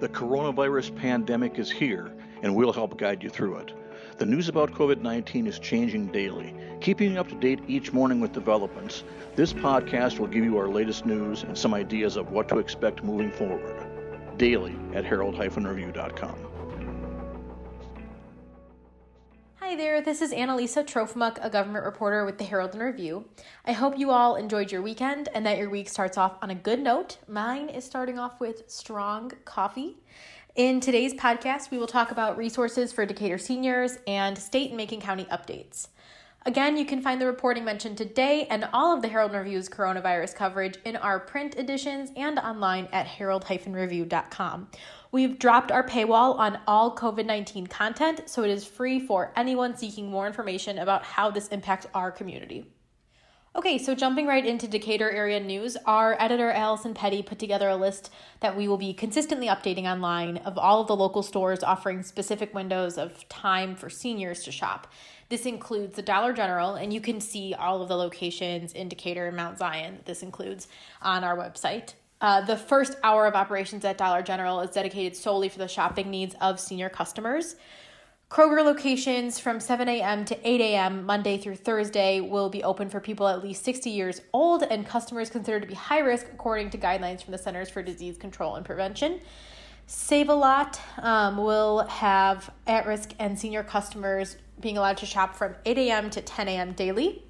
The coronavirus pandemic is here, and we'll help guide you through it. The news about COVID 19 is changing daily. Keeping you up to date each morning with developments, this podcast will give you our latest news and some ideas of what to expect moving forward. Daily at herald-review.com. there, this is Annalisa Trofimuk, a government reporter with the Herald and Review. I hope you all enjoyed your weekend and that your week starts off on a good note. Mine is starting off with strong coffee. In today's podcast, we will talk about resources for Decatur seniors and state and Macon County updates. Again, you can find the reporting mentioned today and all of the Herald Review's coronavirus coverage in our print editions and online at herald-review.com. We've dropped our paywall on all COVID 19 content, so it is free for anyone seeking more information about how this impacts our community. Okay, so jumping right into Decatur area news, our editor Allison Petty put together a list that we will be consistently updating online of all of the local stores offering specific windows of time for seniors to shop. This includes the Dollar General, and you can see all of the locations in Decatur and Mount Zion that this includes on our website. Uh, the first hour of operations at Dollar General is dedicated solely for the shopping needs of senior customers. Kroger locations from 7 a.m. to 8 a.m. Monday through Thursday will be open for people at least 60 years old and customers considered to be high risk according to guidelines from the Centers for Disease Control and Prevention. Save a Lot um, will have at risk and senior customers being allowed to shop from 8 a.m. to 10 a.m. daily.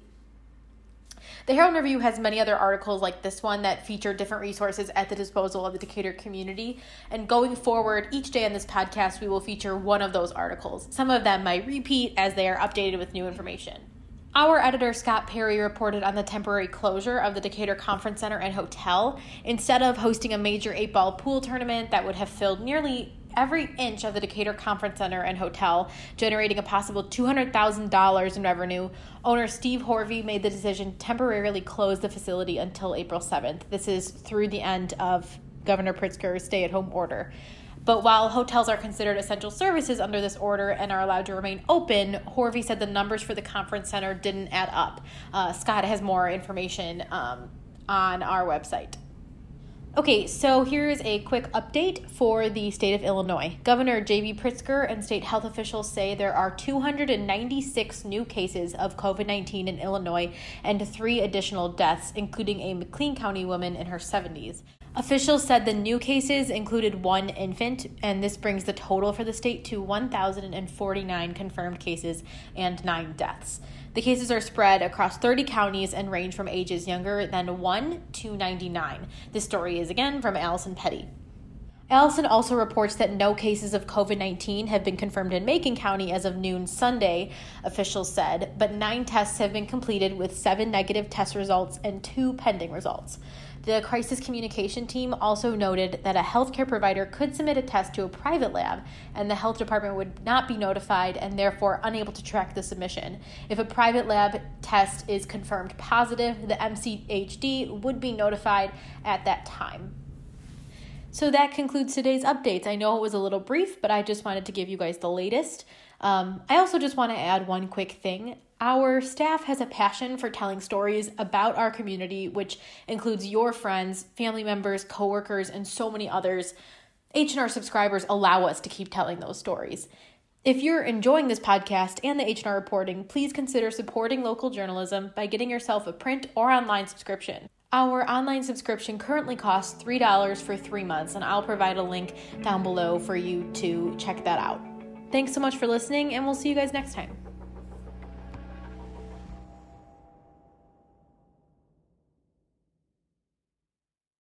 The Herald Review has many other articles like this one that feature different resources at the disposal of the Decatur community. And going forward, each day on this podcast, we will feature one of those articles. Some of them might repeat as they are updated with new information. Our editor Scott Perry reported on the temporary closure of the Decatur Conference Center and Hotel. Instead of hosting a major eight ball pool tournament that would have filled nearly every inch of the Decatur Conference Center and Hotel, generating a possible $200,000 in revenue, owner Steve Horvey made the decision to temporarily close the facility until April 7th. This is through the end of Governor Pritzker's stay at home order. But while hotels are considered essential services under this order and are allowed to remain open, Horvey said the numbers for the conference center didn't add up. Uh, Scott has more information um, on our website. Okay, so here's a quick update for the state of Illinois. Governor J.B. Pritzker and state health officials say there are 296 new cases of COVID 19 in Illinois and three additional deaths, including a McLean County woman in her 70s. Officials said the new cases included one infant, and this brings the total for the state to 1,049 confirmed cases and nine deaths. The cases are spread across 30 counties and range from ages younger than 1 to 99. This story is again from Allison Petty. Allison also reports that no cases of COVID 19 have been confirmed in Macon County as of noon Sunday, officials said, but nine tests have been completed with seven negative test results and two pending results. The crisis communication team also noted that a healthcare provider could submit a test to a private lab, and the health department would not be notified and therefore unable to track the submission. If a private lab test is confirmed positive, the MCHD would be notified at that time. So that concludes today's updates. I know it was a little brief, but I just wanted to give you guys the latest. Um, I also just want to add one quick thing. Our staff has a passion for telling stories about our community, which includes your friends, family members, coworkers, and so many others. H&R subscribers allow us to keep telling those stories. If you're enjoying this podcast and the H&R reporting, please consider supporting local journalism by getting yourself a print or online subscription. Our online subscription currently costs $3 for 3 months, and I'll provide a link down below for you to check that out. Thanks so much for listening, and we'll see you guys next time.